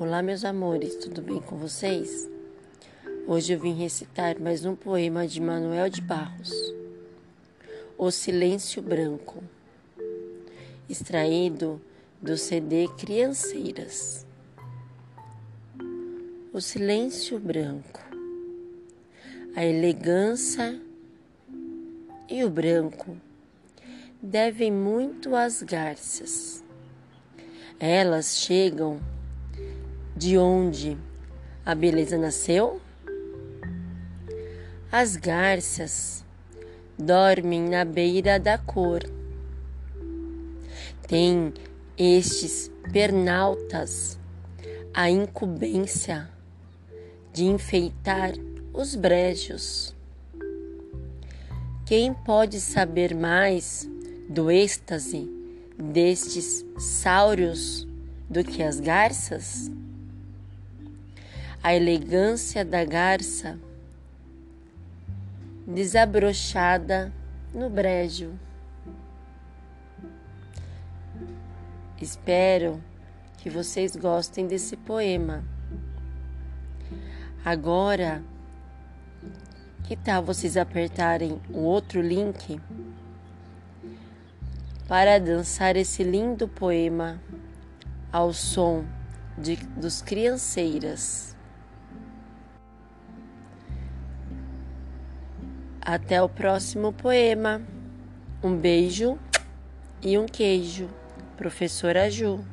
Olá, meus amores, tudo bem com vocês? Hoje eu vim recitar mais um poema de Manuel de Barros, O Silêncio Branco, extraído do CD Crianceiras. O silêncio branco, a elegância e o branco devem muito às garças. Elas chegam de onde a beleza nasceu? As garças dormem na beira da cor. Tem estes pernaltas a incumbência de enfeitar os brejos. Quem pode saber mais do êxtase destes sáureos do que as garças? A elegância da garça desabrochada no brejo. Espero que vocês gostem desse poema. Agora, que tal vocês apertarem o outro link para dançar esse lindo poema ao som de, dos crianceiras? Até o próximo poema. Um beijo e um queijo. Professora Ju.